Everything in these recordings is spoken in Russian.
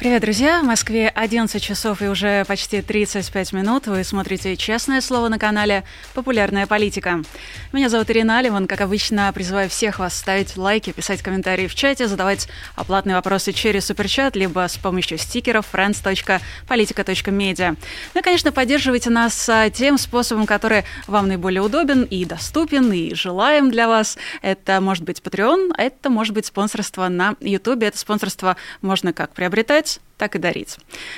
Привет, друзья! В Москве 11 часов и уже почти 35 минут. Вы смотрите «Честное слово» на канале «Популярная политика». Меня зовут Ирина Алиман. Как обычно, призываю всех вас ставить лайки, писать комментарии в чате, задавать оплатные вопросы через суперчат, либо с помощью стикеров friends.politica.media. Ну и, конечно, поддерживайте нас а, тем способом, который вам наиболее удобен и доступен, и желаем для вас. Это может быть Patreon, это может быть спонсорство на YouTube. Это спонсорство можно как приобретать, так и дарить.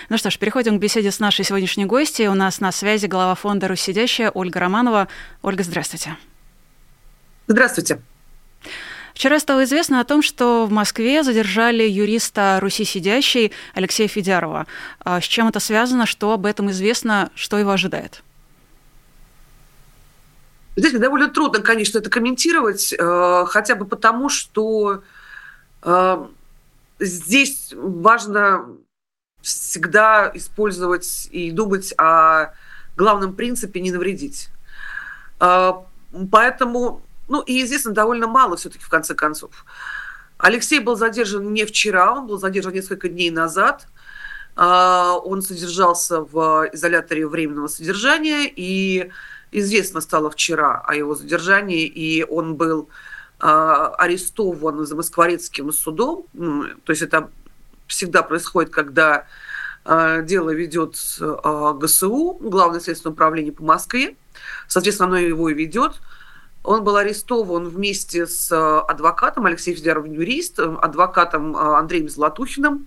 Ну что ж, переходим к беседе с нашей сегодняшней гостьей. У нас на связи глава фонда «Руссидящая» Ольга Романова. Ольга, здравствуйте. Здравствуйте. Вчера стало известно о том, что в Москве задержали юриста Руси сидящей Алексея Федярова. А с чем это связано, что об этом известно, что его ожидает? Здесь довольно трудно, конечно, это комментировать, э, хотя бы потому, что э, здесь важно всегда использовать и думать о главном принципе не навредить. А, поэтому, ну и известно довольно мало все-таки в конце концов. Алексей был задержан не вчера, он был задержан несколько дней назад. А, он содержался в изоляторе временного содержания, и известно стало вчера о его задержании, и он был арестован за Москворецким судом. То есть это всегда происходит, когда а, дело ведет а, ГСУ, Главное следственное управление по Москве. Соответственно, оно его и ведет. Он был арестован вместе с адвокатом, Алексеем Федоров, юрист, адвокатом Андреем Золотухиным,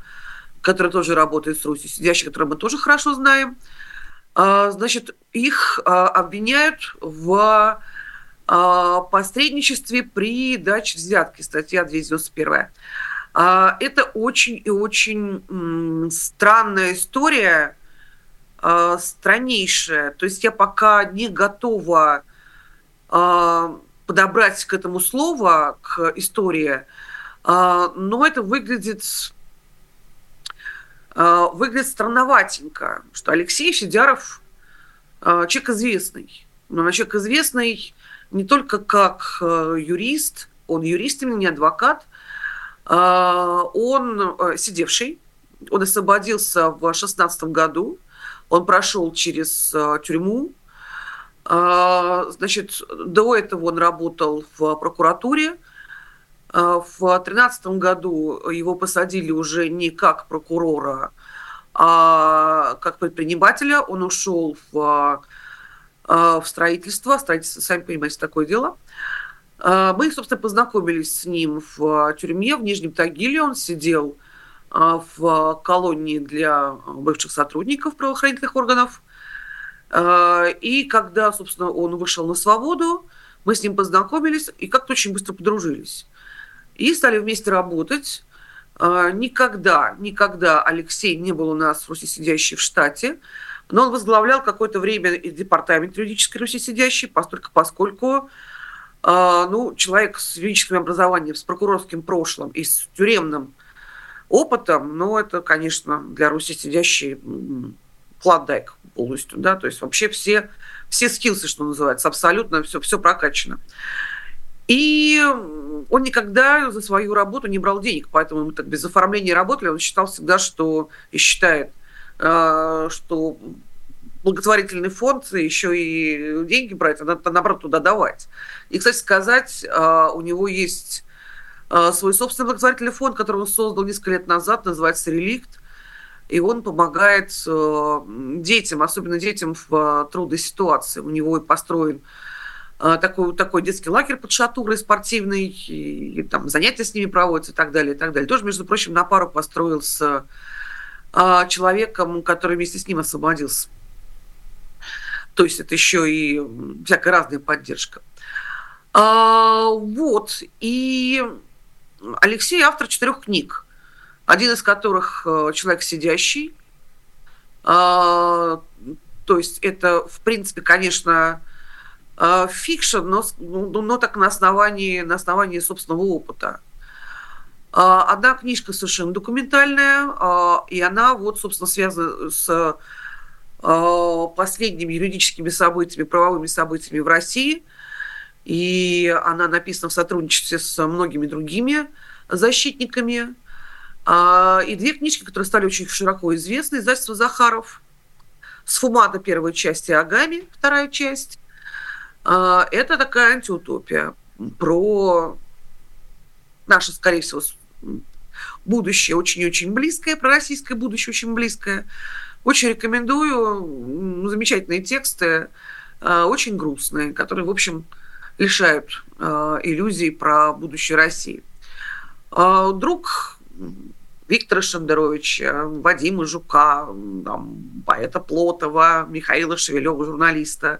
который тоже работает с Русью, сидящий, которого мы тоже хорошо знаем. Значит, их обвиняют в а, посредничестве при даче взятки, статья 291. А, это очень и очень странная история, а, страннейшая. То есть я пока не готова подобрать к этому слово, к истории, но это выглядит выглядит странноватенько, что Алексей Федяров человек известный. Но человек известный не только как э, юрист, он юрист именно, не адвокат, а, он э, сидевший, он освободился в 16 году, он прошел через э, тюрьму, а, значит, до этого он работал в прокуратуре, а, в 2013 году его посадили уже не как прокурора, а как предпринимателя. Он ушел в в строительство. Строительство, сами понимаете, такое дело. А, мы, собственно, познакомились с ним в тюрьме в Нижнем Тагиле. Он сидел а, в колонии для бывших сотрудников правоохранительных органов. И когда, собственно, он вышел на свободу, мы с ним познакомились и как-то очень быстро подружились. И стали вместе работать. Никогда, никогда Алексей не был у нас в Руси сидящий в штате. Но он возглавлял какое-то время департамент юридической Руси сидящий, поскольку, поскольку э, ну, человек с юридическим образованием, с прокурорским прошлым и с тюремным опытом, ну, это, конечно, для Руси сидящий клондайк полностью, да, то есть вообще все, все скилсы, что называется, абсолютно все, все прокачано. И он никогда за свою работу не брал денег, поэтому мы так без оформления работали, он считал всегда, что и считает – что благотворительный фонд еще и деньги брать, а надо, наоборот, туда давать. И, кстати сказать, э, у него есть э, свой собственный благотворительный фонд, который он создал несколько лет назад, называется «Реликт», и он помогает детям, особенно детям в трудной ситуации. У него и построен такой, такой детский лагерь под шатурой спортивный, и, и там занятия с ними проводятся и так далее, и так далее. Тоже, между прочим, на пару построил с а, человеком, который вместе с ним освободился. То есть это еще и всякая разная поддержка. А, вот. И Алексей автор четырех книг. Один из которых э, «Человек сидящий». А, то есть это, в принципе, конечно, э, fiction, но, но, но так на основании, на основании собственного опыта. А, одна книжка совершенно документальная, а, и она вот, собственно, связана с последними юридическими событиями, правовыми событиями в России. И она написана в сотрудничестве с многими другими защитниками. И две книжки, которые стали очень широко известны. Издательство «Захаров». «Сфумата» первая часть и «Агами» вторая часть. Это такая антиутопия про наше, скорее всего, будущее очень-очень близкое, про российское будущее очень близкое. Очень рекомендую. Замечательные тексты, э, очень грустные, которые, в общем, лишают э, иллюзий про будущее России. Э, друг Виктора Шендеровича, Вадима Жука, там, поэта Плотова, Михаила Шевелева, журналиста,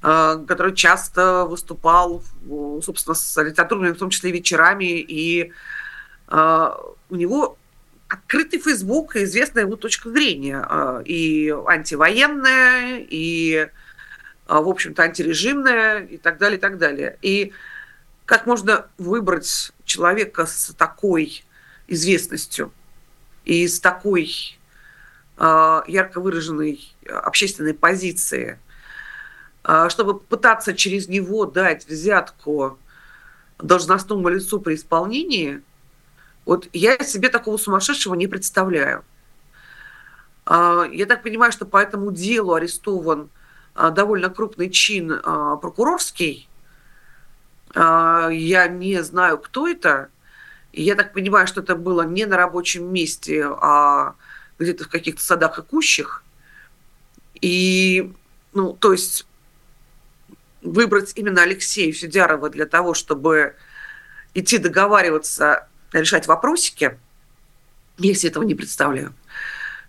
который часто выступал, собственно, с литературными, в том числе вечерами, и у него открытый Фейсбук и известная его точка зрения. А, и антивоенная, и, а, в общем-то, антирежимная, и так далее, и так далее. И как можно выбрать человека с такой известностью и с такой а, ярко выраженной общественной позиции, чтобы пытаться через него дать взятку должностному лицу при исполнении – вот я себе такого сумасшедшего не представляю. А, я так понимаю, что по этому делу арестован а, довольно крупный чин а, прокурорский. Я не знаю, кто это. Я так понимаю, что это было не на рабочем месте, а где-то в каких-то садах и кущах. И, ну, то есть выбрать именно Алексея Федярова для того, чтобы идти договариваться решать вопросики. Я себе этого не представляю.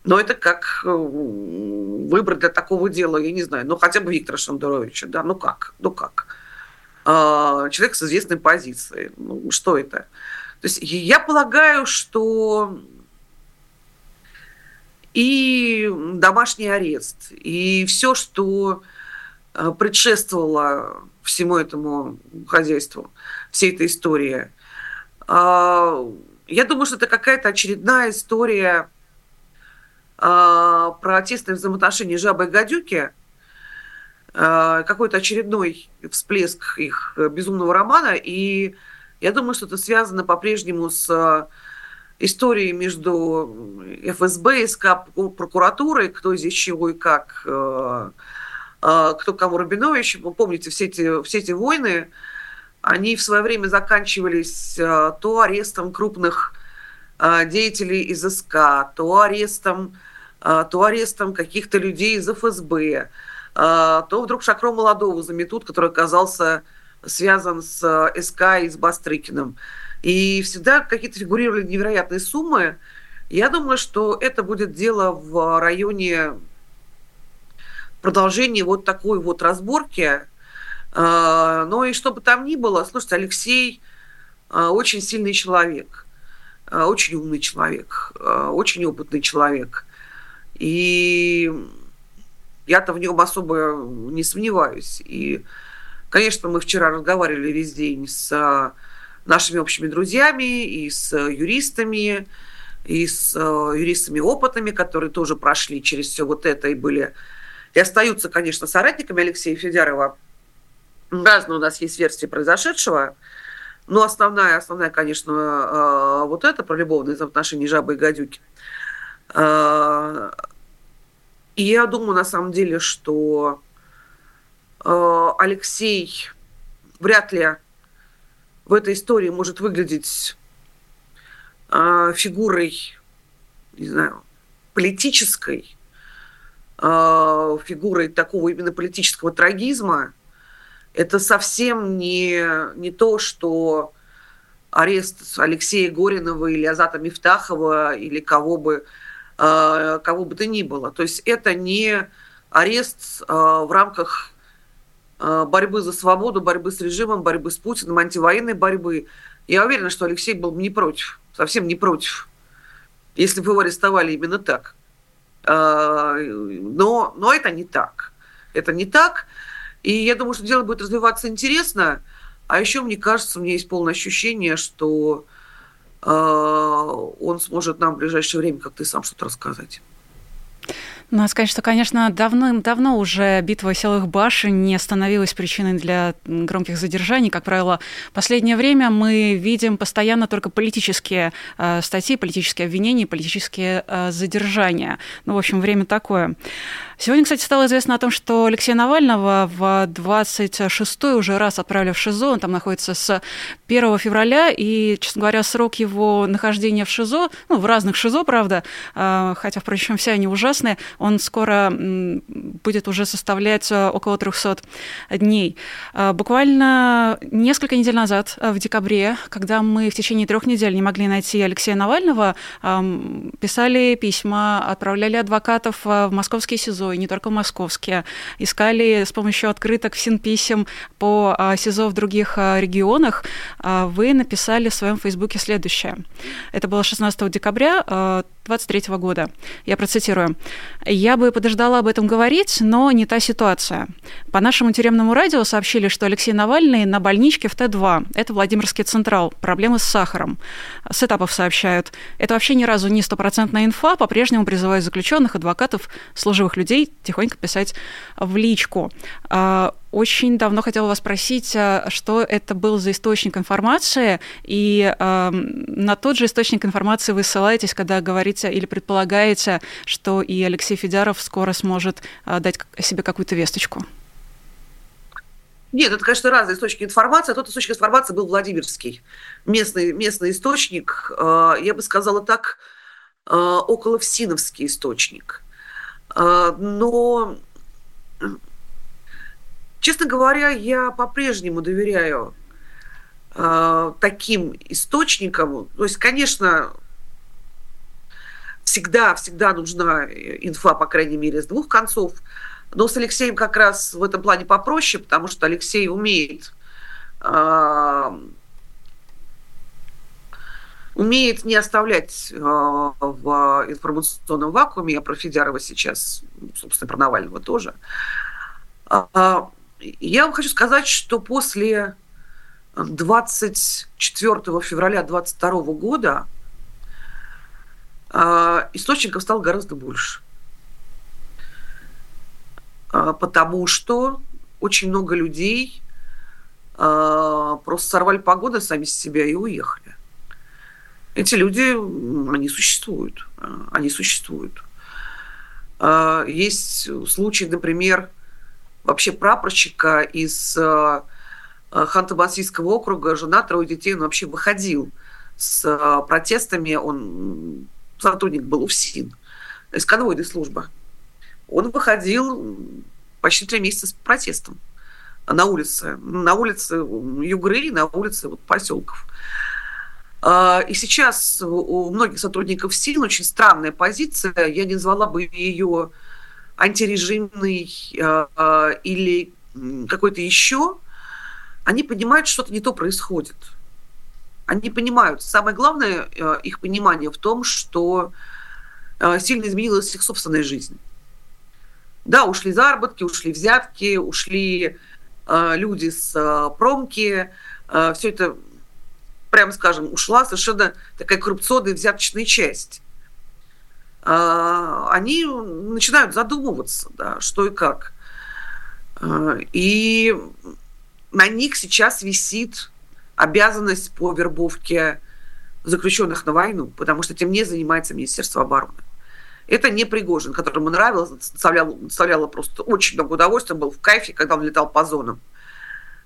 Но это как э, выбор для такого дела, я не знаю, ну хотя бы Виктора Шендеровича, да, ну как, ну как. А, человек с известной позицией, ну что это? То есть я полагаю, что и домашний арест, и все, что э, предшествовало всему этому хозяйству, всей этой истории – я думаю, что это какая-то очередная история а, про тесные взаимоотношения жабы и гадюки, а, какой-то очередной всплеск их безумного романа. И я думаю, что это связано по-прежнему с историей между ФСБ, СК, прокуратурой, кто здесь чего и как, кто кому Рабинович. Вы помните все эти, все эти войны, они в свое время заканчивались э, то арестом крупных э, деятелей из СК, то арестом, э, то арестом каких-то людей из ФСБ, то вдруг Шакро Молодого заметут, который оказался связан с СК и с Бастрыкиным. И всегда какие-то фигурировали невероятные суммы. Я думаю, что это будет дело в районе продолжения вот такой вот разборки, ну и что бы там ни было, слушайте, Алексей а, очень сильный человек, а, очень умный человек, очень опытный человек. И я-то в нем особо не сомневаюсь. И, конечно, мы вчера разговаривали весь день с нашими общими друзьями и с юристами, и с юристами опытными, которые тоже прошли через все вот это и были и остаются, конечно, соратниками Алексея Федярова Разные у нас есть версии произошедшего. Но основная, основная, конечно, э, вот это про любовные взаимоотношения жабы и гадюки. Э, и я думаю, на самом деле, что э, Алексей вряд ли в этой истории может выглядеть фигурой, не знаю, политической, фигурой такого именно политического трагизма – это совсем не, не то, что арест Алексея Горинова или Азата Мифтахова или кого бы, э, кого бы то ни было. То есть это не арест э, в рамках э, борьбы за свободу, борьбы с режимом, борьбы с Путиным, антивоенной борьбы. Я уверена, что Алексей был бы не против, совсем не против, если бы его арестовали именно так. Но, но это не так. Это не так. И я думаю, что дело будет развиваться интересно. А еще, мне кажется, у меня есть полное ощущение, что э, он сможет нам в ближайшее время, как ты сам, что-то рассказать. Надо сказать, что, конечно, давным-давно уже битва силовых башен не становилась причиной для громких задержаний. Как правило, в последнее время мы видим постоянно только политические э, статьи, политические обвинения, политические э, задержания. Ну, в общем, время такое. Сегодня, кстати, стало известно о том, что Алексея Навального в 26-й уже раз отправили в ШИЗО. Он там находится с 1 февраля, и, честно говоря, срок его нахождения в ШИЗО, ну, в разных ШИЗО, правда, э, хотя, впрочем, все они ужасные, он скоро будет уже составлять э, около 300 дней. Э, буквально несколько недель назад, в декабре, когда мы в течение трех недель не могли найти Алексея Навального, писали письма, отправляли адвокатов в московский СИЗО, и не только московские. Искали с помощью открыток синписем по а, СИЗО в других а, регионах. А, вы написали в своем фейсбуке следующее. Это было 16 декабря 2023 года. Я процитирую. «Я бы подождала об этом говорить, но не та ситуация. По нашему тюремному радио сообщили, что Алексей Навальный на больничке в Т-2. Это Владимирский Централ. Проблемы с сахаром. С этапов сообщают. Это вообще ни разу не стопроцентная инфа. По-прежнему призываю заключенных, адвокатов, служивых людей тихонько писать в личку. Очень давно хотела вас спросить, а, что это был за источник информации, и э, на тот же источник информации вы ссылаетесь, когда говорите или предполагаете, что и Алексей Федяров скоро сможет э, дать себе какую-то весточку. Нет, это, конечно, разные источники информации. А тот источник информации был Владимирский. Местный, местный источник, я бы сказала так, около Всиновский источник. Но Честно говоря, я по-прежнему доверяю э, таким источникам. То есть, конечно, всегда, всегда нужна инфа, по крайней мере, с двух концов. Но с Алексеем как раз в этом плане попроще, потому что Алексей умеет э, умеет не оставлять э, в информационном вакууме. Я про Федярова сейчас, собственно, про Навального тоже. А, я вам хочу сказать, что после 24 февраля 2022 года э, источников стало гораздо больше. Э, потому что очень много людей э, просто сорвали погоды сами с себя и уехали. Эти люди, они существуют. Они существуют. Есть случаи, например, вообще прапорщика из э, Ханты-Мансийского округа, жена, трое детей, он вообще выходил с э, протестами, он сотрудник был УФСИН, из конвойной службы. Он выходил почти три месяца с протестом на улице, на улице Югры, на улице вот, поселков. А, и сейчас у многих сотрудников СИН очень странная позиция. Я не назвала бы ее антирежимный э, или какой-то еще, они понимают, что что-то не то происходит. Они понимают. Самое главное э, их понимание в том, что сильно изменилась их собственная жизнь. Да, ушли заработки, ушли взятки, ушли люди с промки. Все это, прямо скажем, ушла совершенно такая коррупционная взяточная часть. А, они начинают задумываться, да, что и как. А, и на них сейчас висит обязанность по вербовке заключенных на войну, потому что этим не занимается Министерство обороны. Это не Пригожин, которому нравилось, доставляло, доставляло просто очень много удовольствия, был в кайфе, когда он летал по зонам.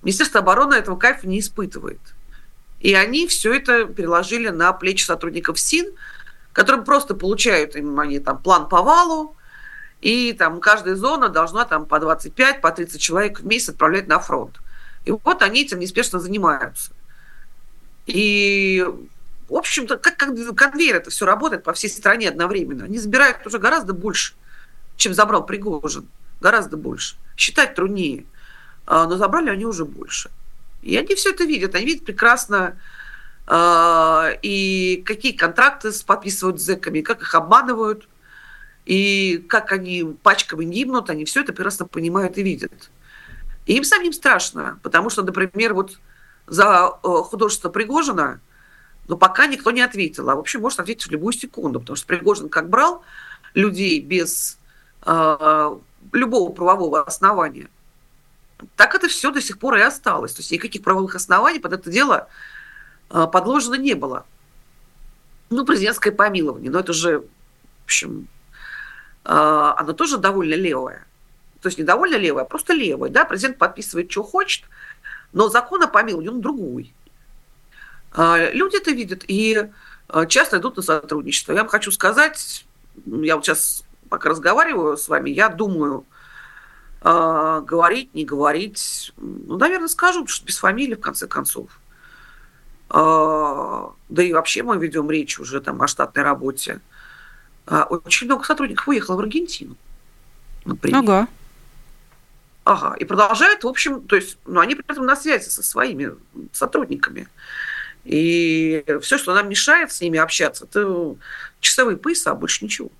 Министерство обороны этого кайфа не испытывает. И они все это переложили на плечи сотрудников СИН, которым просто получают им они там план по валу, и там каждая зона должна там по 25, по 30 человек в месяц отправлять на фронт. И вот они этим неспешно занимаются. И, в общем-то, как, как конвейер это все работает по всей стране одновременно. Они забирают уже гораздо больше, чем забрал Пригожин. Гораздо больше. Считать труднее. А, но забрали они уже больше. И они все это видят. Они видят прекрасно и какие контракты подписывают с зэками, как их обманывают, и как они пачками гибнут, они все это прекрасно понимают и видят. И им самим страшно, потому что, например, вот за э, художество Пригожина, но пока никто не ответил. А вообще может ответить в любую секунду, потому что Пригожин как брал людей без э, любого правового основания, так это все до сих пор и осталось. То есть никаких правовых оснований под это дело подложено не было. Ну, президентское помилование, но это же, в общем, э, оно тоже довольно левое. То есть не довольно левое, а просто левое. Да? Президент подписывает, что хочет, но закон о помиловании, он другой. Э, люди это видят и часто идут на сотрудничество. Я вам хочу сказать, я вот сейчас пока разговариваю с вами, я думаю, э, говорить, не говорить. Ну, наверное, скажу, что без фамилии, в конце концов. Э, да и вообще мы ведем речь уже там о штатной работе. Э, очень много сотрудников уехало в Аргентину, например. Ага. Ага, и продолжают, в общем, то есть, ну, они при этом на связи со своими сотрудниками. И все, что нам мешает с ними общаться, это часовые пояса, больше ничего.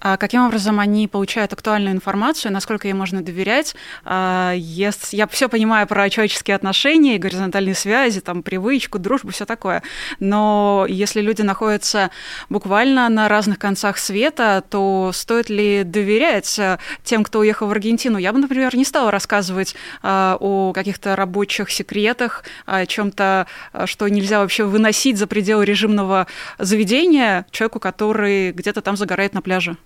А каким образом они получают актуальную информацию, насколько ей можно доверять? А, я все понимаю про человеческие отношения, горизонтальные связи, там, привычку, дружбу, все такое. Но если люди находятся буквально на разных концах света, то стоит ли доверять э, тем, кто уехал в Аргентину? Я бы, например, не стала рассказывать а, о каких-то рабочих секретах, о чем-то, что нельзя вообще выносить за пределы режимного заведения человеку, который где-то там загорает на пляже.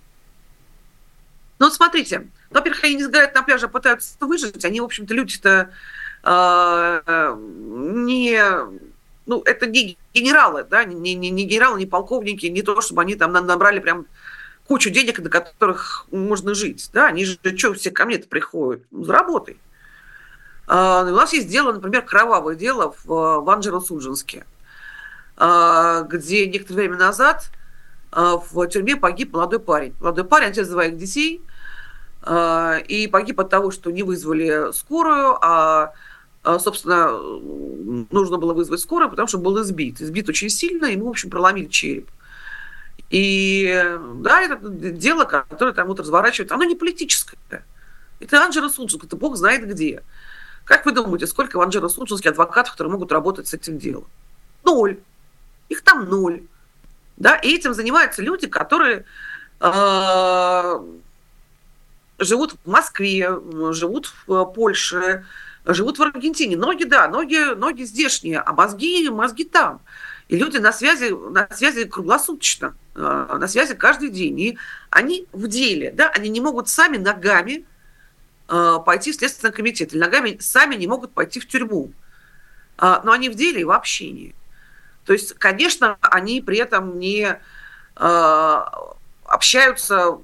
Ну вот смотрите, во-первых, они не сгорают на пляже, а пытаются выжить. Они, в общем-то, люди-то э, не... Ну, это не генералы, да, не, не, не генералы, не полковники, не то, чтобы они там набрали прям кучу денег, на которых можно жить. Да, они же что все ко мне-то приходят? Ну, за работой. Uh, у нас есть дело, например, кровавое дело в, в Анджело-Суджинске, uh, где некоторое время назад uh, в тюрьме погиб молодой парень. Молодой парень, отец двоих детей, и погиб от того, что не вызвали скорую, а, а собственно, нужно было вызвать скорую, потому что был избит. Избит очень сильно, ему, в общем, проломили череп. И да, это дело, которое там вот разворачивает, оно не политическое. Это Анджела Суджинск, это бог знает где. Как вы думаете, сколько в Анджела Суджинске адвокатов, которые могут работать с этим делом? Ноль. Их там ноль. Да, и этим занимаются люди, которые э, живут в Москве, живут в э, Польше, живут в Аргентине. Ноги, да, ноги, ноги здешние, а мозги, мозги там. И люди на связи, на связи круглосуточно, э, на связи каждый день. И они в деле, да, они не могут сами ногами э, пойти в Следственный комитет, или ногами сами не могут пойти в тюрьму. Но они в деле и в общении. То есть, конечно, они при этом не общаются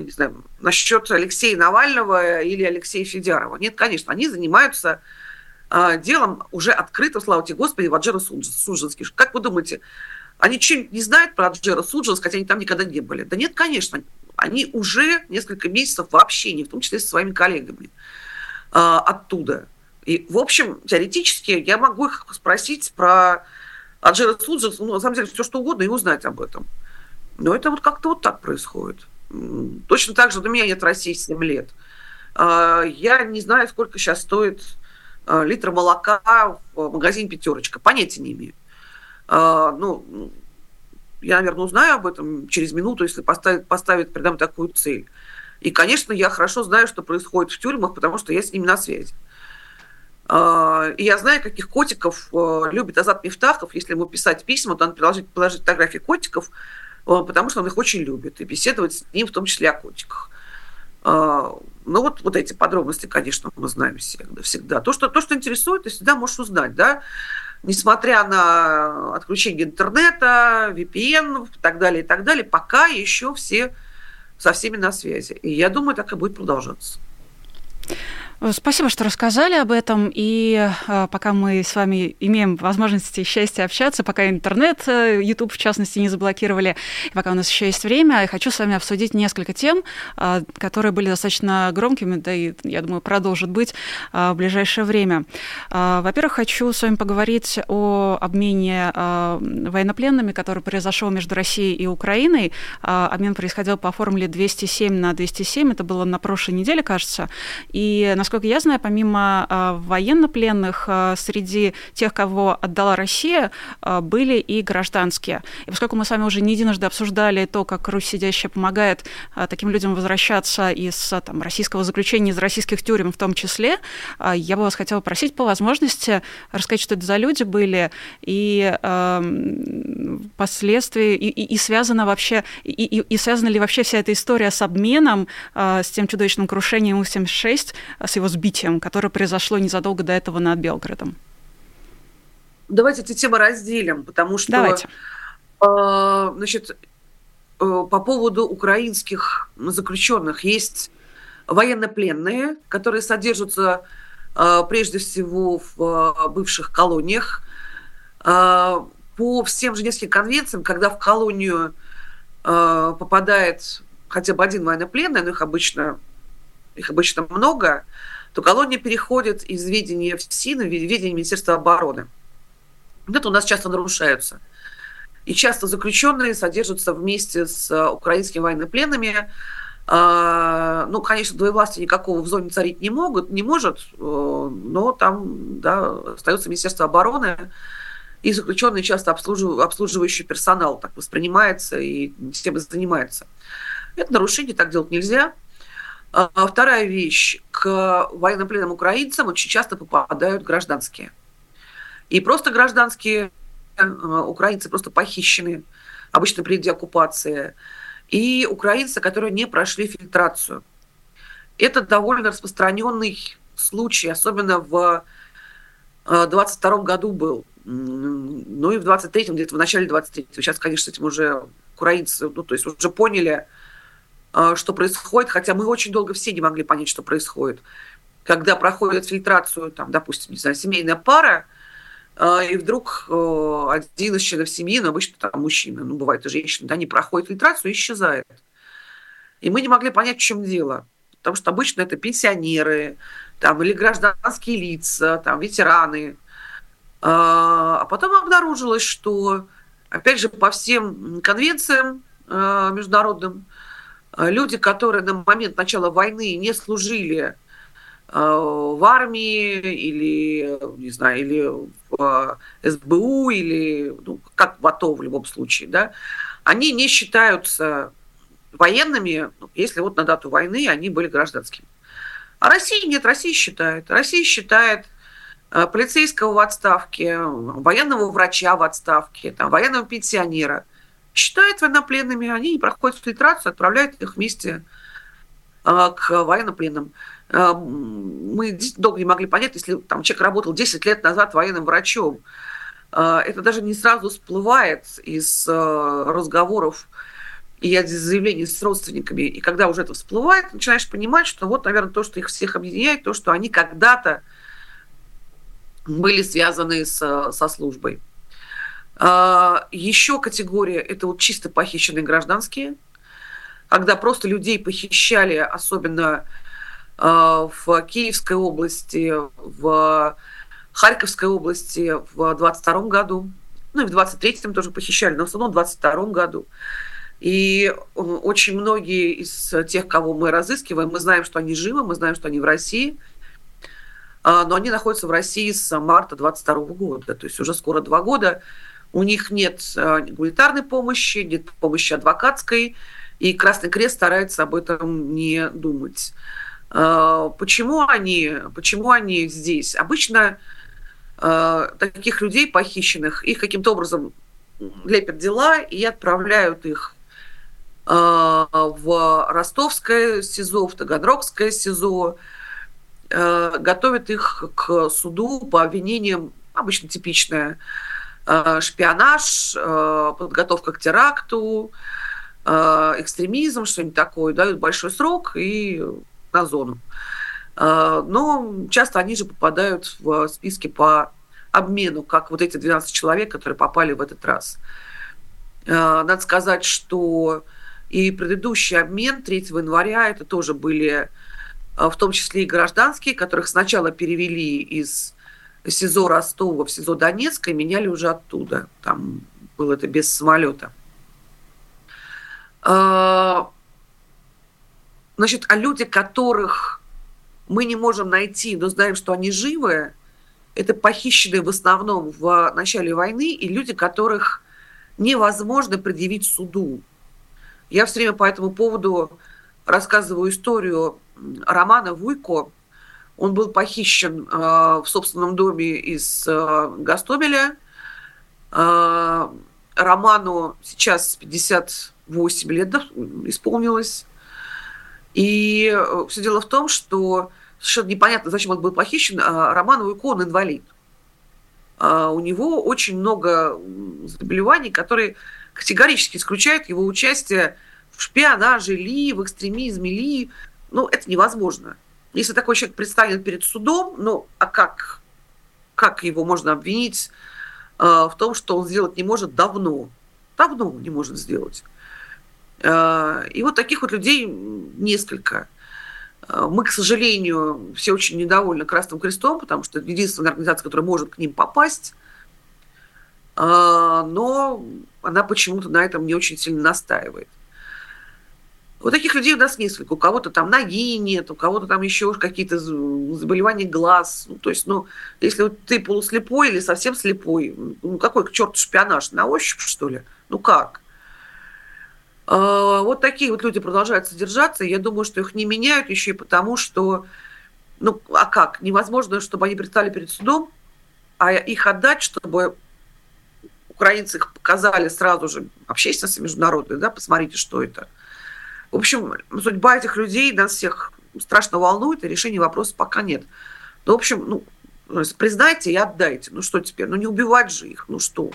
ну, не знаю, насчет Алексея Навального или Алексея Федярова. Нет, конечно, они занимаются э, делом уже открыто, слава тебе Господи, в Аджера Суджинский. Как вы думаете, они что-нибудь не знают про Аджера Суджинск, хотя они там никогда не были? Да нет, конечно, они уже несколько месяцев в общении, в том числе со своими коллегами э, оттуда. И, в общем, теоретически я могу их спросить про Аджера Суджинск, ну, на самом деле, все что угодно и узнать об этом. Но это вот как-то вот так происходит. Точно так же, у меня нет России 7 лет. А, я не знаю, сколько сейчас стоит а, литр молока в магазине «Пятерочка». Понятия не имею. А, ну, я, наверное, узнаю об этом через минуту, если поставит передо мной такую цель. И, конечно, я хорошо знаю, что происходит в тюрьмах, потому что я с ними на связи. И я знаю, каких котиков любит Азат Мифтахов. Если ему писать письма, то он положить, положить фотографии котиков – потому что он их очень любит, и беседовать с ним в том числе о котиках. А, ну вот, вот эти подробности, конечно, мы знаем всегда. всегда. То, что, то, что интересует, ты всегда можешь узнать, да, несмотря на отключение интернета, VPN и так далее, и так далее, пока еще все со всеми на связи. И я думаю, так и будет продолжаться. Спасибо, что рассказали об этом. И э, пока мы с вами имеем возможность и счастье общаться, пока интернет, э, YouTube в частности, не заблокировали, и пока у нас еще есть время, я хочу с вами обсудить несколько тем, э, которые были достаточно громкими, да и, я думаю, продолжат быть в ближайшее время. Во-первых, хочу с вами поговорить о обмене военнопленными, который произошел между Россией и Украиной. Обмен происходил по формуле 207 на 207, это было на прошлой неделе, кажется. И, насколько насколько я знаю, помимо военнопленных, среди тех, кого отдала Россия, были и гражданские. И поскольку мы с вами уже не единожды обсуждали то, как Русь сидящая помогает таким людям возвращаться из там, российского заключения, из российских тюрем в том числе, я бы вас хотела просить по возможности рассказать, что это за люди были, и э, последствия, и, и, и связано вообще, и, и, и связана ли вообще вся эта история с обменом, э, с тем чудовищным крушением У-76, с его сбитием, которое произошло незадолго до этого над Белгородом? Давайте эти темы разделим, потому что... Давайте. Э, значит, э, по поводу украинских заключенных есть военнопленные, которые содержатся э, прежде всего в э, бывших колониях. Э, по всем Женевским конвенциям, когда в колонию попадает хотя бы один военнопленный, но их обычно, их обычно много, то колония переходит из ведения в СИН в ведение Министерства обороны. Это у нас часто нарушаются. И часто заключенные содержатся вместе с украинскими военнопленными, а, ну, конечно, двоевластия никакого в зоне царить не могут, не может, э, но там да, остается Министерство обороны, и заключенные часто обслужив... обслуживающий персонал так воспринимается и тем и занимается. Это нарушение, так делать нельзя. А вторая вещь. К военнопленным украинцам очень часто попадают гражданские. И просто гражданские э, украинцы просто похищены, обычно при деоккупации и украинцы, которые не прошли фильтрацию. Это довольно распространенный случай, особенно в 22 э, году был. Ну и в 23-м, где-то в начале 23-го. Сейчас, конечно, с этим уже украинцы, ну, то есть уже поняли, что происходит, хотя мы очень долго все не могли понять, что происходит. Когда проходит фильтрацию, там, допустим, не знаю, семейная пара, а, и вдруг э, один из членов семьи, ну, обычно там мужчина, ну, бывает и женщина, да, не проходит фильтрацию и исчезает. И мы не могли понять, в чем дело. Потому что обычно это пенсионеры, там, или гражданские лица, там, ветераны. А, а потом обнаружилось, что, опять же, по всем конвенциям э, международным, люди, которые на момент начала войны не служили Э, в армии или, не знаю, или в СБУ, или ну, как в АТО в любом случае, да, они не считаются военными, ну, если вот на дату войны они были гражданскими. А Россия нет, Россия считает. Россия считает э, полицейского в отставке, военного врача в отставке, там, военного пенсионера. Считает военнопленными, они не проходят фильтрацию, отправляют их вместе э, к военнопленным. А, мы долго не могли понять, если там человек работал 10 лет назад военным врачом, а, это даже не сразу всплывает из а, разговоров и заявлений с родственниками. И когда уже это всплывает, начинаешь понимать, что вот, наверное, то, что их всех объединяет, то, что они когда-то были связаны с, со службой. Еще категория – это вот чисто похищенные гражданские, когда просто людей похищали, особенно Э, в Киевской области, в Харьковской области в 22 году, ну и в 23-м тоже похищали, но в основном в 22 году. И э, очень многие из тех, кого мы разыскиваем, мы знаем, что они живы, мы знаем, что они в России, э, но они находятся в России с марта 22 года, то есть уже скоро два года. У них нет гуманитарной помощи, нет помощи адвокатской, и Красный Крест старается об этом не думать. А, почему они, почему они здесь? Обычно а, таких людей похищенных, их каким-то образом лепят дела и отправляют их в Ростовское СИЗО, в Таганрогское СИЗО, готовят их к суду по обвинениям, обычно типичное, шпионаж, подготовка к теракту, экстремизм, что-нибудь такое, дают большой срок и на зону. Но часто они же попадают в списки по обмену, как вот эти 12 человек, которые попали в этот раз. Надо сказать, что и предыдущий обмен 3 января, это тоже были в том числе и гражданские, которых сначала перевели из СИЗО Ростова в СИЗО Донецка и меняли уже оттуда. Там было это без самолета. Значит, а люди, которых мы не можем найти, но знаем, что они живы, это похищенные в основном в начале войны и люди, которых невозможно предъявить суду. Я все время по этому поводу рассказываю историю Романа Вуйко. Он был похищен э, в собственном доме из э, Гастомеля. Э, Роману сейчас 58 лет исполнилось. И э, все дело в том, что совершенно непонятно, зачем он был похищен. А Роман Вуйко, он инвалид. А у него очень много заболеваний, которые категорически исключают его участие в шпионаже ли, в экстремизме ли. Ну, это невозможно. Если такой человек предстанет перед судом, ну, а как, как его можно обвинить э, в том, что он сделать не может давно? Давно не может сделать. Э, и вот таких вот людей несколько. Э, мы, к сожалению, все очень недовольны Красным Крестом, потому что это единственная организация, которая может к ним попасть. Э, но она почему-то на этом не очень сильно настаивает. Вот таких людей у нас несколько. У кого-то там ноги нет, у кого-то там еще какие-то заболевания глаз. Ну, то есть, ну, если вот ты полуслепой или совсем слепой, ну, какой к черту шпионаж? На ощупь, что ли? Ну, как? А, вот такие вот люди продолжают содержаться. Я думаю, что их не меняют еще и потому, что, ну, а как? Невозможно, чтобы они предстали перед судом, а их отдать, чтобы украинцы их показали сразу же общественности международной, да, посмотрите, что это. В общем, судьба этих людей нас всех страшно волнует, и решения вопроса пока нет. Ну, в общем, ну, признайте и отдайте. Ну, что теперь? Ну, не убивать же их, ну что?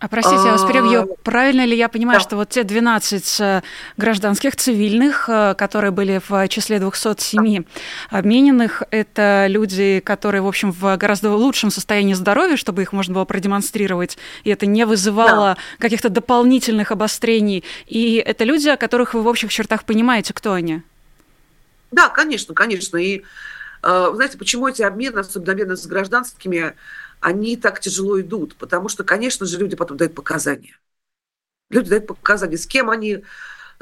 А простите, я вас перебью. Правильно ли я понимаю, да. что вот те 12 э, гражданских цивильных, э, которые были в числе 207 да. обмененных, это люди, которые, в общем, в гораздо лучшем состоянии здоровья, чтобы их можно было продемонстрировать, и это не вызывало да. каких-то дополнительных обострений. И это люди, о которых вы в общих чертах понимаете, кто они? Да, конечно, конечно. И э, знаете, почему эти обмены, особенно обмены с гражданскими, они так тяжело идут, потому что, конечно же, люди потом дают показания. Люди дают показания, с кем они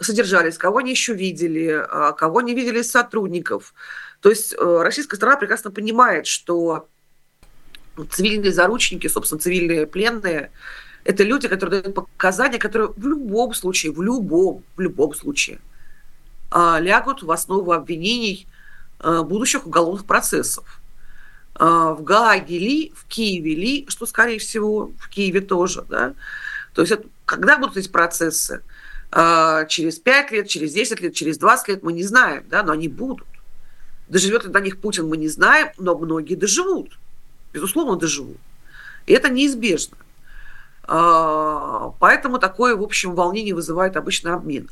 содержались, кого они еще видели, а, кого не видели из сотрудников. То есть э, российская страна прекрасно понимает, что цивильные заручники, собственно, цивильные пленные, это люди, которые дают показания, которые в любом случае, в любом, в любом случае а, лягут в основу обвинений э, будущих уголовных процессов. А, в Гааге ли, в Киеве ли, что, скорее всего, в Киеве тоже. Да? То есть это, когда будут эти процессы? А, через 5 лет, через 10 лет, через 20 лет мы не знаем, да, но они будут. Доживет ли до них Путин, мы не знаем, но многие доживут. Безусловно, доживут. И это неизбежно. А, поэтому такое, в общем, волнение вызывает обычно обмен.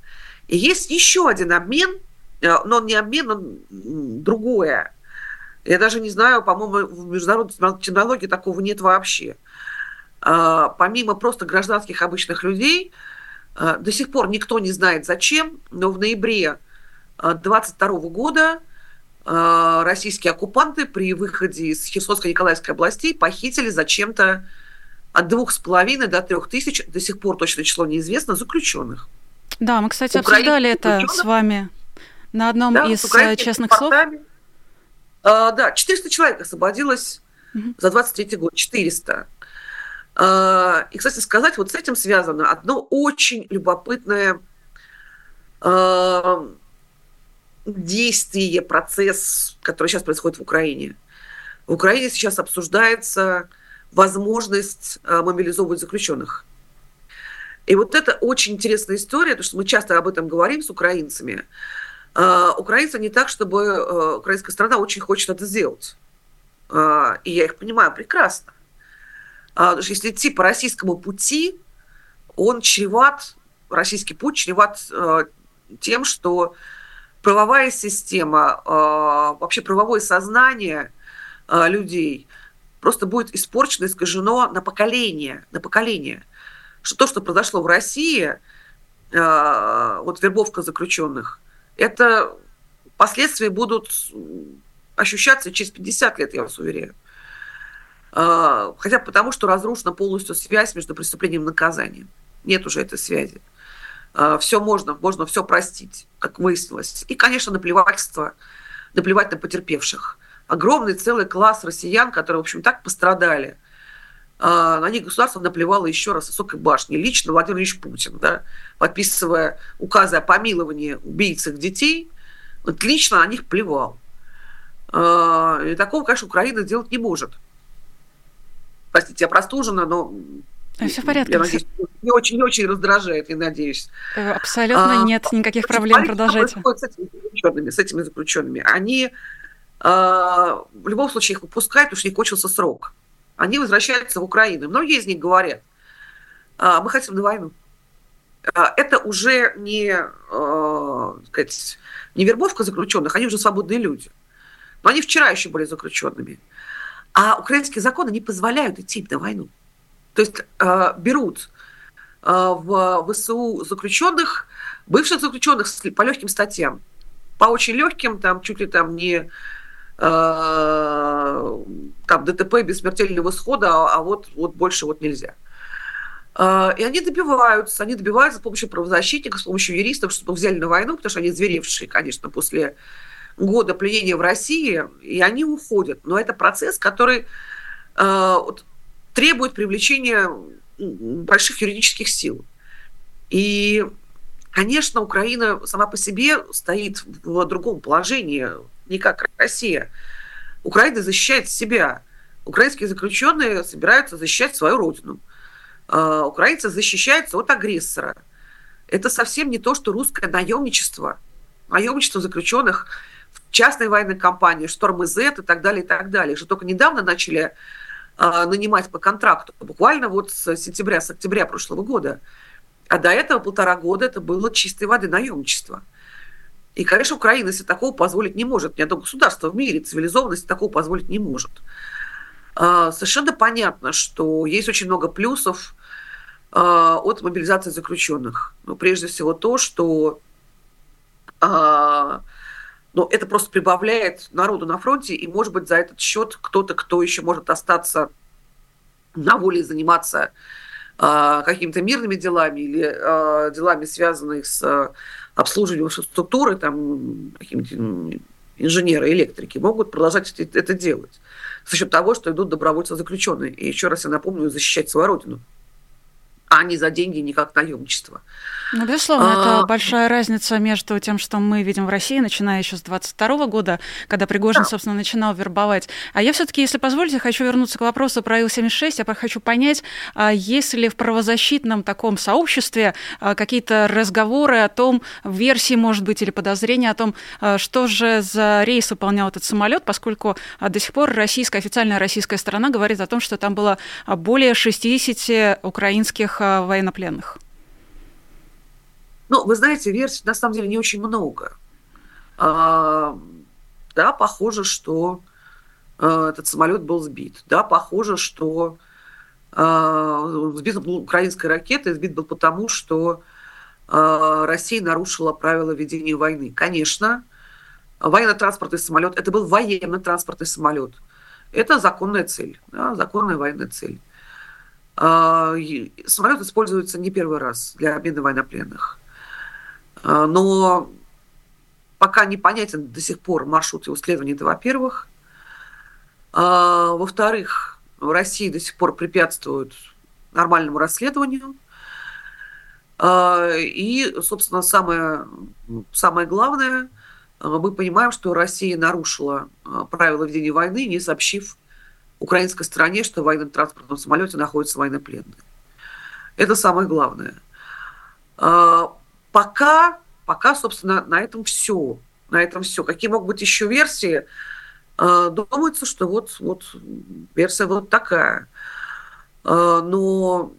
И есть еще один обмен, но он не обмен, он другое. Я даже не знаю, по-моему, в международной терминологии такого нет вообще. А, помимо просто гражданских обычных людей, а, до сих пор никто не знает зачем, но в ноябре 22 года а, российские оккупанты при выходе из Херсонской Николаевской областей похитили зачем-то от двух с половиной до трех тысяч, до сих пор точное число неизвестно, заключенных. Да, мы, кстати, обсуждали это с вами на одном да, из э, честных слов. А, да, 400 человек освободилось угу. за 23 год, 400. А, и, кстати сказать, вот с этим связано одно очень любопытное а, действие, процесс, который сейчас происходит в Украине. В Украине сейчас обсуждается возможность мобилизовывать заключенных. И вот это очень интересная история, потому что мы часто об этом говорим с украинцами. А, украинцы не так, чтобы э, украинская страна очень хочет это сделать. А, и я их понимаю прекрасно. А, если идти по российскому пути, он чреват, российский путь чреват э, тем, что правовая система, вообще правовое сознание людей просто будет испорчено, искажено на поколение, на поколение. Что то, что произошло в России, вот вербовка заключенных, это последствия будут ощущаться через 50 лет, я вас уверяю. А, хотя потому, что разрушена полностью связь между преступлением и наказанием. Нет уже этой связи. А, все можно, можно все простить, как выяснилось. И, конечно, наплевательство наплевать на потерпевших. Огромный целый класс россиян, которые, в общем, так пострадали. А, на них государство наплевало еще раз высокой башни. Лично Владимир Ильич Путин, да, подписывая указы о помиловании убийц их детей, вот лично на них плевал. А, и такого, конечно, Украина делать не может. Простите, я простужена, но все в порядке. Я надеюсь, не очень, не очень раздражает, я надеюсь. Э, абсолютно а, нет никаких проблем, продолжайте. С этими заключенными, с этими заключенными. Они а, в любом случае их выпускают, потому что не кончился срок. Они возвращаются в Украину. Многие из них говорят, а, мы хотим на войну. А, это уже не, сказать, не вербовка заключенных, они уже свободные люди. Но они вчера еще были заключенными. А украинские законы не позволяют идти на войну. То есть берут в ВСУ заключенных, бывших заключенных по легким статьям, по очень легким, там чуть ли там не там ДТП без смертельного исхода, а, а вот, вот больше вот нельзя. И они добиваются, они добиваются с помощью правозащитников, с помощью юристов, чтобы взяли на войну, потому что они зверевшие, конечно, после года пленения в России, и они уходят. Но это процесс, который вот, требует привлечения больших юридических сил. И, конечно, Украина сама по себе стоит в другом положении, не как Россия. Украина защищает себя. Украинские заключенные собираются защищать свою родину. А, украинцы защищаются от агрессора. Это совсем не то, что русское наемничество. Наемничество заключенных в частной военной компании, Шторм и и так далее, и так далее. Что только недавно начали а, нанимать по контракту, буквально вот с сентября, с октября прошлого года. А до этого полтора года это было чистой воды наемничество. И, конечно, Украина себе такого позволить не может. Ни одно государство в мире цивилизованности такого позволить не может. А, совершенно понятно, что есть очень много плюсов а, от мобилизации заключенных. Но прежде всего то, что но это просто прибавляет народу на фронте, и, может быть, за этот счет кто-то, кто еще может остаться на воле и заниматься э, какими-то мирными делами или э, делами, связанными с обслуживанием структуры, там, какими-то инженеры, электрики, могут продолжать это делать за счет того, что идут добровольцы заключенные. И еще раз я напомню, защищать свою родину а не за деньги, не как наемничество. Ну, безусловно, а... это большая разница между тем, что мы видим в России, начиная еще с 22 года, когда Пригожин, да. собственно, начинал вербовать. А я все-таки, если позволите, хочу вернуться к вопросу про Ил-76. Я хочу понять, а есть ли в правозащитном таком сообществе а, какие-то разговоры о том, версии, может быть, или подозрения о том, а, что же за рейс выполнял этот самолет, поскольку до сих пор российская, официальная российская сторона говорит о том, что там было более 60 украинских военнопленных? Ну, вы знаете, версий на самом деле не очень много. А, да, похоже, что а, этот самолет был сбит. Да, похоже, что а, сбит был украинской ракетой, сбит был потому, что а, Россия нарушила правила ведения войны. Конечно, военно-транспортный самолет, это был военно-транспортный самолет. Это законная цель, да, законная военная цель. А, самолет используется не первый раз для обмена военнопленных. А, но пока непонятен до сих пор маршрут его следования, это во-первых. А, во-вторых, в России до сих пор препятствуют нормальному расследованию. И, собственно, самое, самое главное, мы понимаем, что Россия нарушила правила ведения войны, не сообщив украинской стороне, что в военном транспортном самолете находятся военнопленные. Это самое главное. А, пока, пока, собственно, на этом все. На этом все. Какие могут быть еще версии? А, думается, что вот, вот версия вот такая. А, но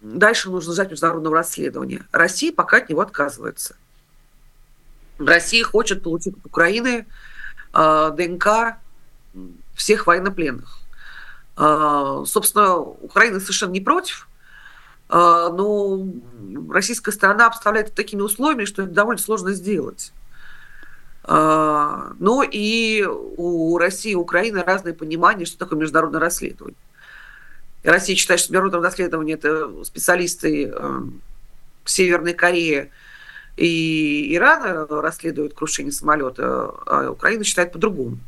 дальше нужно ждать международного расследования. Россия пока от него отказывается. Россия хочет получить от Украины ДНК всех военнопленных. А, собственно, Украина совершенно не против, а, но российская сторона обставляет такими условиями, что это довольно сложно сделать. А, но и у России и Украины разное понимание, что такое международное расследование. Россия считает, что международное расследование – это специалисты Северной Кореи и Иран расследует крушение самолета, а Украина считает по-другому.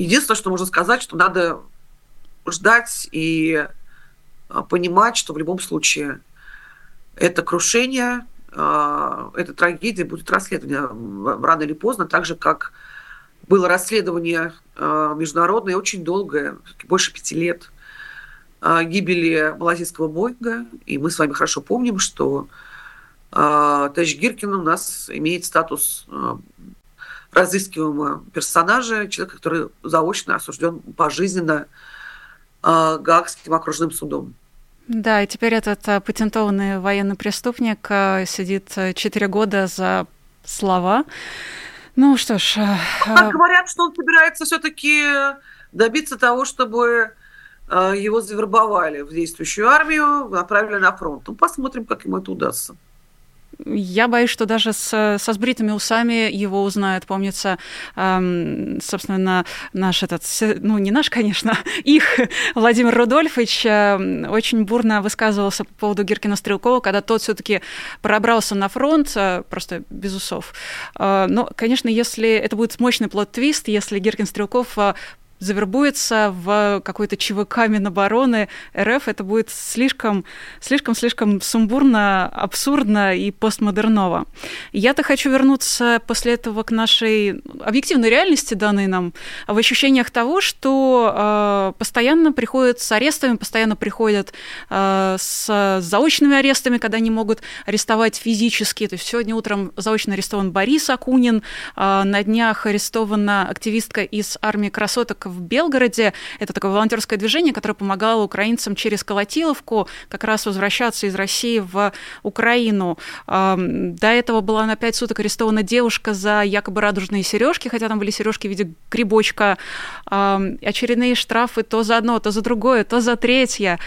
Единственное, что можно сказать, что надо ждать и а, понимать, что в любом случае это крушение, а, эта трагедия будет расследована рано или поздно, так же, как было расследование а, международное очень долгое, больше пяти лет, гибели малазийского Боинга. И мы с вами хорошо помним, что Тэш Гиркин у нас имеет статус разыскиваемого персонажа, человека, который заочно осужден пожизненно э, Гаагским окружным судом. Да, и теперь этот а, патентованный военный преступник а, сидит 4 года за слова. Ну что ж... А... Говорят, что он собирается все-таки добиться того, чтобы его завербовали в действующую армию, направили на фронт. Ну, посмотрим, как ему это удастся. Я боюсь, что даже с, со сбритыми усами его узнают. Помнится, эм, собственно, наш этот, ну, не наш, конечно, их Владимир Рудольфович э, очень бурно высказывался по поводу Гиркина Стрелкова, когда тот все-таки пробрался на фронт, э, просто без усов. Э, но, конечно, если это будет мощный плод-твист, если Гиркин Стрелков э, завербуется в какой-то ЧВК Минобороны РФ, это будет слишком, слишком, слишком сумбурно, абсурдно и постмодерново. Я-то хочу вернуться после этого к нашей объективной реальности, данной нам, в ощущениях того, что э, постоянно приходят с арестами, постоянно приходят э, с заочными арестами, когда они могут арестовать физически. То есть сегодня утром заочно арестован Борис Акунин, э, на днях арестована активистка из армии красоток в Белгороде. Это такое волонтерское движение, которое помогало украинцам через Колотиловку как раз возвращаться из России в Украину. До этого была на пять суток арестована девушка за якобы радужные сережки, хотя там были сережки в виде грибочка. Очередные штрафы то за одно, то за другое, то за третье.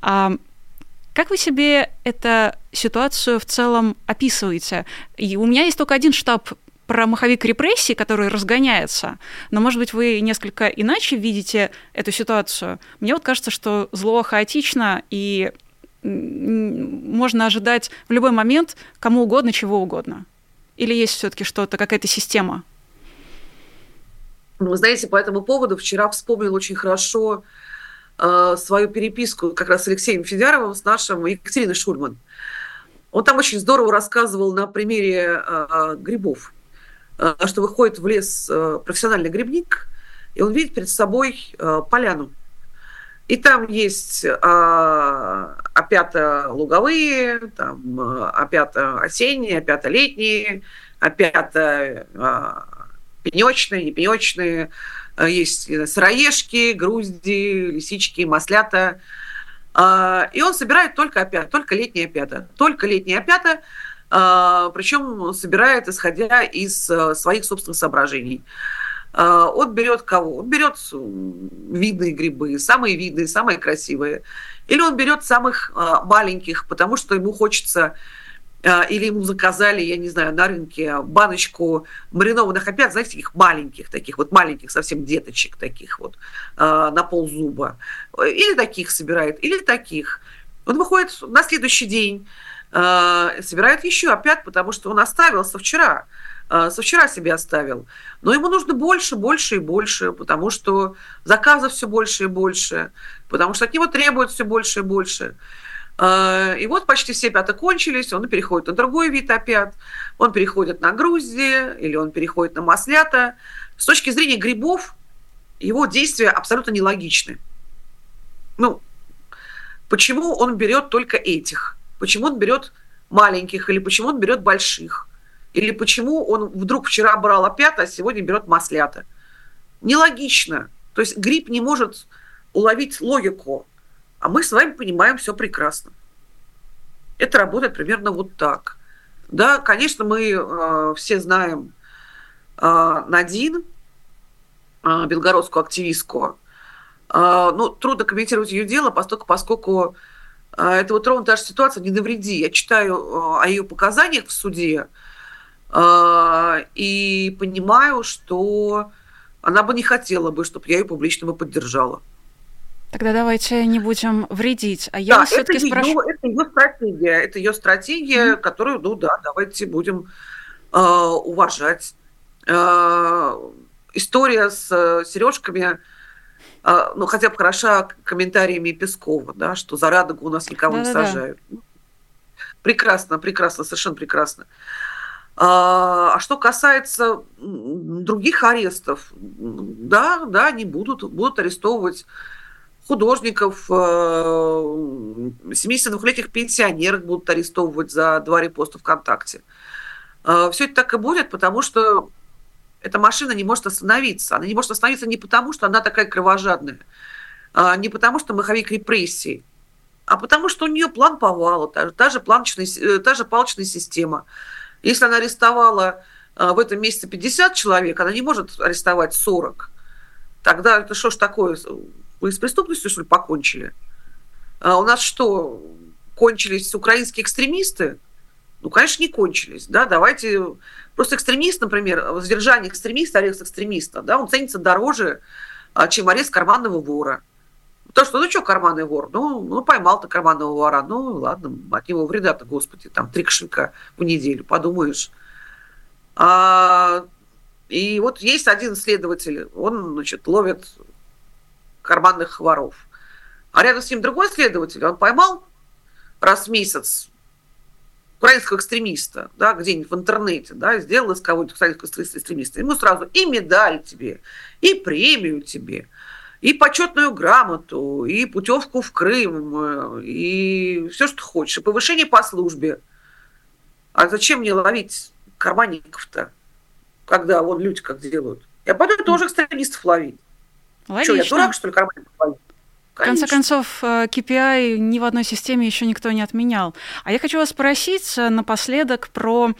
Как вы себе эту ситуацию в целом описываете? И у меня есть только один штаб про маховик репрессий, который разгоняется, но, может быть, вы несколько иначе видите эту ситуацию. Мне вот кажется, что зло хаотично, и можно ожидать в любой момент кому угодно, чего угодно. Или есть все-таки что-то, какая-то система? Вы знаете, по этому поводу вчера вспомнил очень хорошо э, свою переписку как раз с Алексеем Федяровым, с нашим Екатериной Шульман. Он там очень здорово рассказывал на примере э, грибов. Э, что выходит в лес э, профессиональный грибник, и он видит перед собой э, поляну. И там есть опята луговые, там опята осенние, опята летние, опята пенечные, не пенечные, есть сыроежки, грузди, лисички, маслята. И он собирает только опята, только летние опята. Только летние опята – причем собирает, исходя из э, своих собственных соображений. А, он берет кого? Он берет видные грибы, самые видные, самые красивые. Или он берет самых а, маленьких, потому что ему хочется или ему заказали, я не знаю, на рынке баночку маринованных опять, знаете, таких маленьких, таких вот маленьких совсем деточек таких вот на пол зуба. Или таких собирает, или таких. Он выходит на следующий день, собирает еще опять, потому что он оставил со вчера. Э, со вчера себе оставил. Но ему нужно больше, больше и больше, потому что заказов все больше и больше, потому что от него требуют все больше и больше. Э, и вот почти все пята кончились, он переходит на другой вид опят, он переходит на грузди или он переходит на маслята. С точки зрения грибов, его действия абсолютно нелогичны. Ну, почему он берет только этих? Почему он берет маленьких или почему он берет больших? Или почему он вдруг вчера брал опята, а сегодня берет маслята? Нелогично. То есть грипп не может уловить логику, а мы с вами понимаем все прекрасно. Это работает примерно вот так. Да, конечно, мы э, все знаем э, Надин, э, белгородскую активистку. Э, ну, трудно комментировать ее дело, поскольку, поскольку это вот ровно та же ситуация «не навреди». Я читаю а, о ее показаниях в суде а, и понимаю, что она бы не хотела бы, чтобы я ее публично бы поддержала. Тогда давайте не будем вредить. А я да, все-таки спрошу... Это ее стратегия. Это ее стратегия, mm-hmm. которую, ну да, давайте будем э, уважать. Э, история с э, сережками, э, ну, хотя бы хороша комментариями Пескова, да, что за радугу у нас никого Да-да-да. не сажают. Прекрасно, прекрасно, совершенно прекрасно. А, а что касается других арестов, да, да, они будут, будут арестовывать художников, 72-летних э, пенсионеров будут арестовывать за два репоста ВКонтакте. А, Все это так и будет, потому что эта машина не может остановиться. Она не может остановиться не потому, что она такая кровожадная, а не потому, что маховик репрессий, а потому что у нее план повала, та, та, же, планочная, э, та же палочная система – если она арестовала а, в этом месяце 50 человек, она не может арестовать 40. Тогда это что ж такое? Вы с преступностью, что ли, покончили? А у нас что, кончились украинские экстремисты? Ну, конечно, не кончились. Да? Давайте... Просто экстремист, например, задержание экстремиста, арест экстремиста, да, он ценится дороже, а, чем арест карманного вора. То, что, ну что, карманный вор? Ну, ну поймал ты карманного вора. Ну, ладно, от него вреда-то, господи, там три кошелька в неделю, подумаешь. А, и вот есть один следователь, он, значит, ловит карманных воров. А рядом с ним другой следователь, он поймал раз в месяц украинского экстремиста, да, где-нибудь в интернете, да, сделал из кого-нибудь украинского экстремиста, ему сразу и медаль тебе, и премию тебе – и почетную грамоту, и путевку в Крым, и все, что хочешь, и повышение по службе. А зачем мне ловить карманников-то, когда вон люди как делают? Я пойду тоже экстремистов ловить. Логично. Что, я дурак, что ли, карманников ловить? В конце концов, KPI э, ни в одной системе еще никто не отменял. А я хочу вас спросить э, напоследок про э,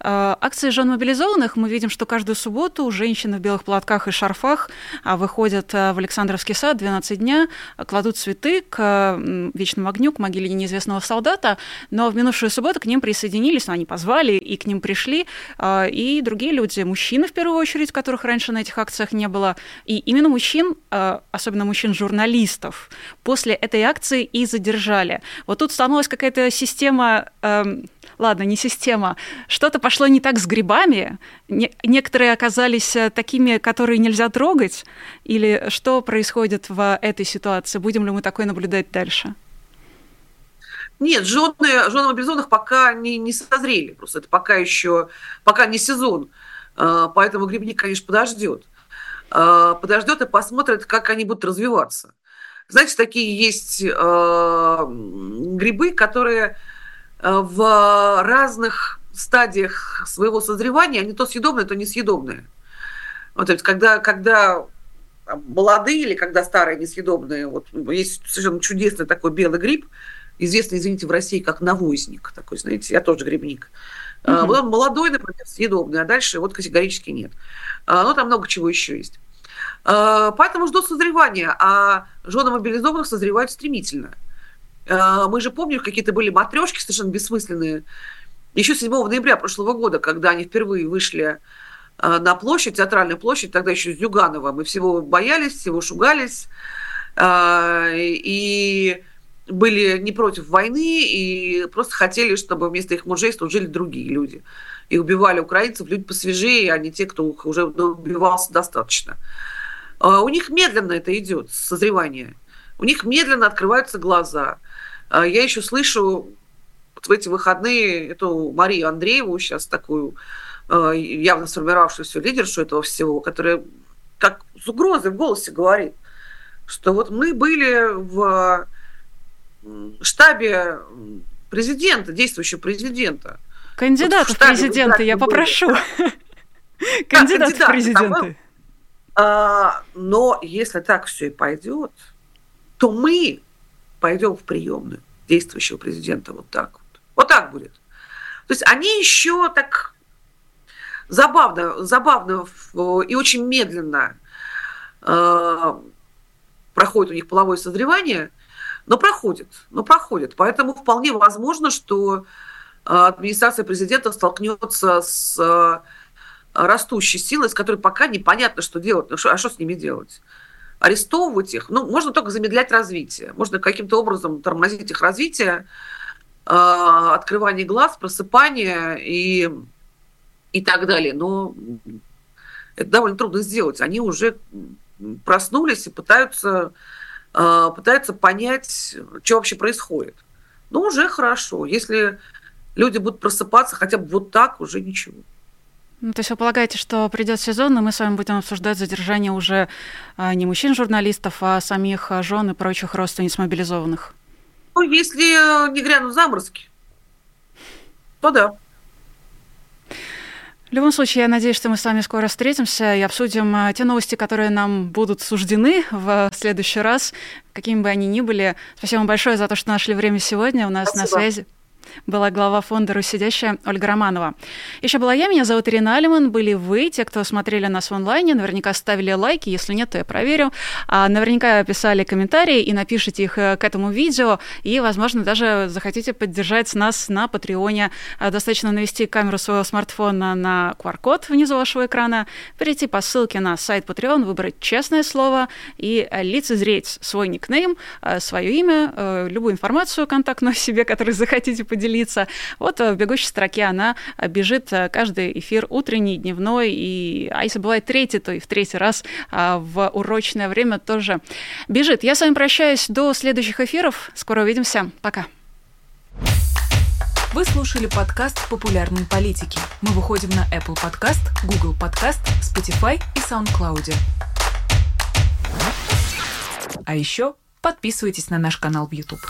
акции жен мобилизованных. Мы видим, что каждую субботу женщины в белых платках и шарфах э, выходят в Александровский сад 12 дня, кладут цветы к вечному огню, к могиле неизвестного солдата. Но в минувшую субботу к ним присоединились, ну, они позвали, и к ним пришли э, и другие люди, мужчины в первую очередь, которых раньше на этих акциях не было. И именно мужчин, э, особенно мужчин-журналистов, после этой акции и задержали. Вот тут становилась какая-то система, эм, ладно, не система, что-то пошло не так с грибами, не, некоторые оказались э, такими, которые нельзя трогать, или что происходит в этой ситуации? Будем ли мы такое наблюдать дальше? Нет, жены, жены мобилизованных пока не, не созрели, просто это пока еще, пока не сезон, э, поэтому грибник, конечно, подождет э, подождет и посмотрит, как они будут развиваться. Знаете, такие есть э, грибы, которые э, в разных стадиях своего созревания, они то съедобные, то несъедобные. Вот, то есть, когда, когда молодые или когда старые несъедобные, вот есть совершенно чудесный такой белый гриб, известный, извините, в России как навозник, такой, знаете, я тоже грибник. Mm-hmm. Вот он молодой, например, съедобный, а дальше вот категорически нет. А, ну, там много чего еще есть. Э, поэтому ждут созревания, а жены мобилизованных созревают стремительно. Э, мы же помним, какие-то были матрешки совершенно бессмысленные. Еще 7 ноября прошлого года, когда они впервые вышли э, на площадь, театральную площадь, тогда еще с Зюганова. Мы всего боялись, всего шугались. И были не против войны и просто хотели, чтобы вместо их мужей служили другие люди. И убивали украинцев люди посвежее, а не те, кто уже убивался достаточно. А, у них медленно это идет, созревание. У них медленно открываются глаза. А, я еще слышу вот в эти выходные эту Марию Андрееву, сейчас такую а, явно сформировавшуюся лидершу этого всего, которая как с угрозой в голосе говорит, что вот мы были в штабе президента, действующего президента. Кандидат вот в, в президенты, я попрошу. Кандидат в президенты. А, но если так все и пойдет, то мы пойдем в приемную действующего президента вот так вот. Вот так будет. То есть они еще так забавно, забавно и очень медленно э, проходит у них половое созревание, но проходит, но проходит. Поэтому вполне возможно, что администрация президента столкнется с растущей силой, с которой пока непонятно, что делать. Ну, а что с ними делать? арестовывать их, ну, можно только замедлять развитие. Можно каким-то образом тормозить их развитие, э, открывание глаз, просыпание и, и так далее. Но это довольно трудно сделать. Они уже проснулись и пытаются, э, пытаются понять, что вообще происходит. Ну, уже хорошо. Если люди будут просыпаться хотя бы вот так, уже ничего. Ну, то есть вы полагаете, что придет сезон, и мы с вами будем обсуждать задержание уже а, не мужчин-журналистов, а самих а, жен и прочих родственниц мобилизованных? Ну, если не грянут заморозки, то да. В любом случае, я надеюсь, что мы с вами скоро встретимся и обсудим а, те новости, которые нам будут суждены в следующий раз, какими бы они ни были. Спасибо вам большое за то, что нашли время сегодня. У нас Спасибо. на связи была глава фонда «Руссидящая» Ольга Романова. Еще была я, меня зовут Ирина Алиман, были вы, те, кто смотрели нас в онлайне, наверняка ставили лайки, если нет, то я проверю. А наверняка писали комментарии и напишите их э, к этому видео, и, возможно, даже захотите поддержать нас на Патреоне. А, достаточно навести камеру своего смартфона на QR-код внизу вашего экрана, перейти по ссылке на сайт Patreon, выбрать честное слово и лицезреть свой никнейм, э, свое имя, э, любую информацию контактную о себе, которую захотите поделиться. Вот э, в бегущей строке она э, бежит э, каждый эфир утренний, дневной, и, а если бывает третий, то и в третий раз а, в урочное время тоже бежит. Я с вами прощаюсь до следующих эфиров. Скоро увидимся. Пока. Вы слушали подкаст «Популярные политики». Мы выходим на Apple Podcast, Google Podcast, Spotify и SoundCloud. А еще подписывайтесь на наш канал в YouTube.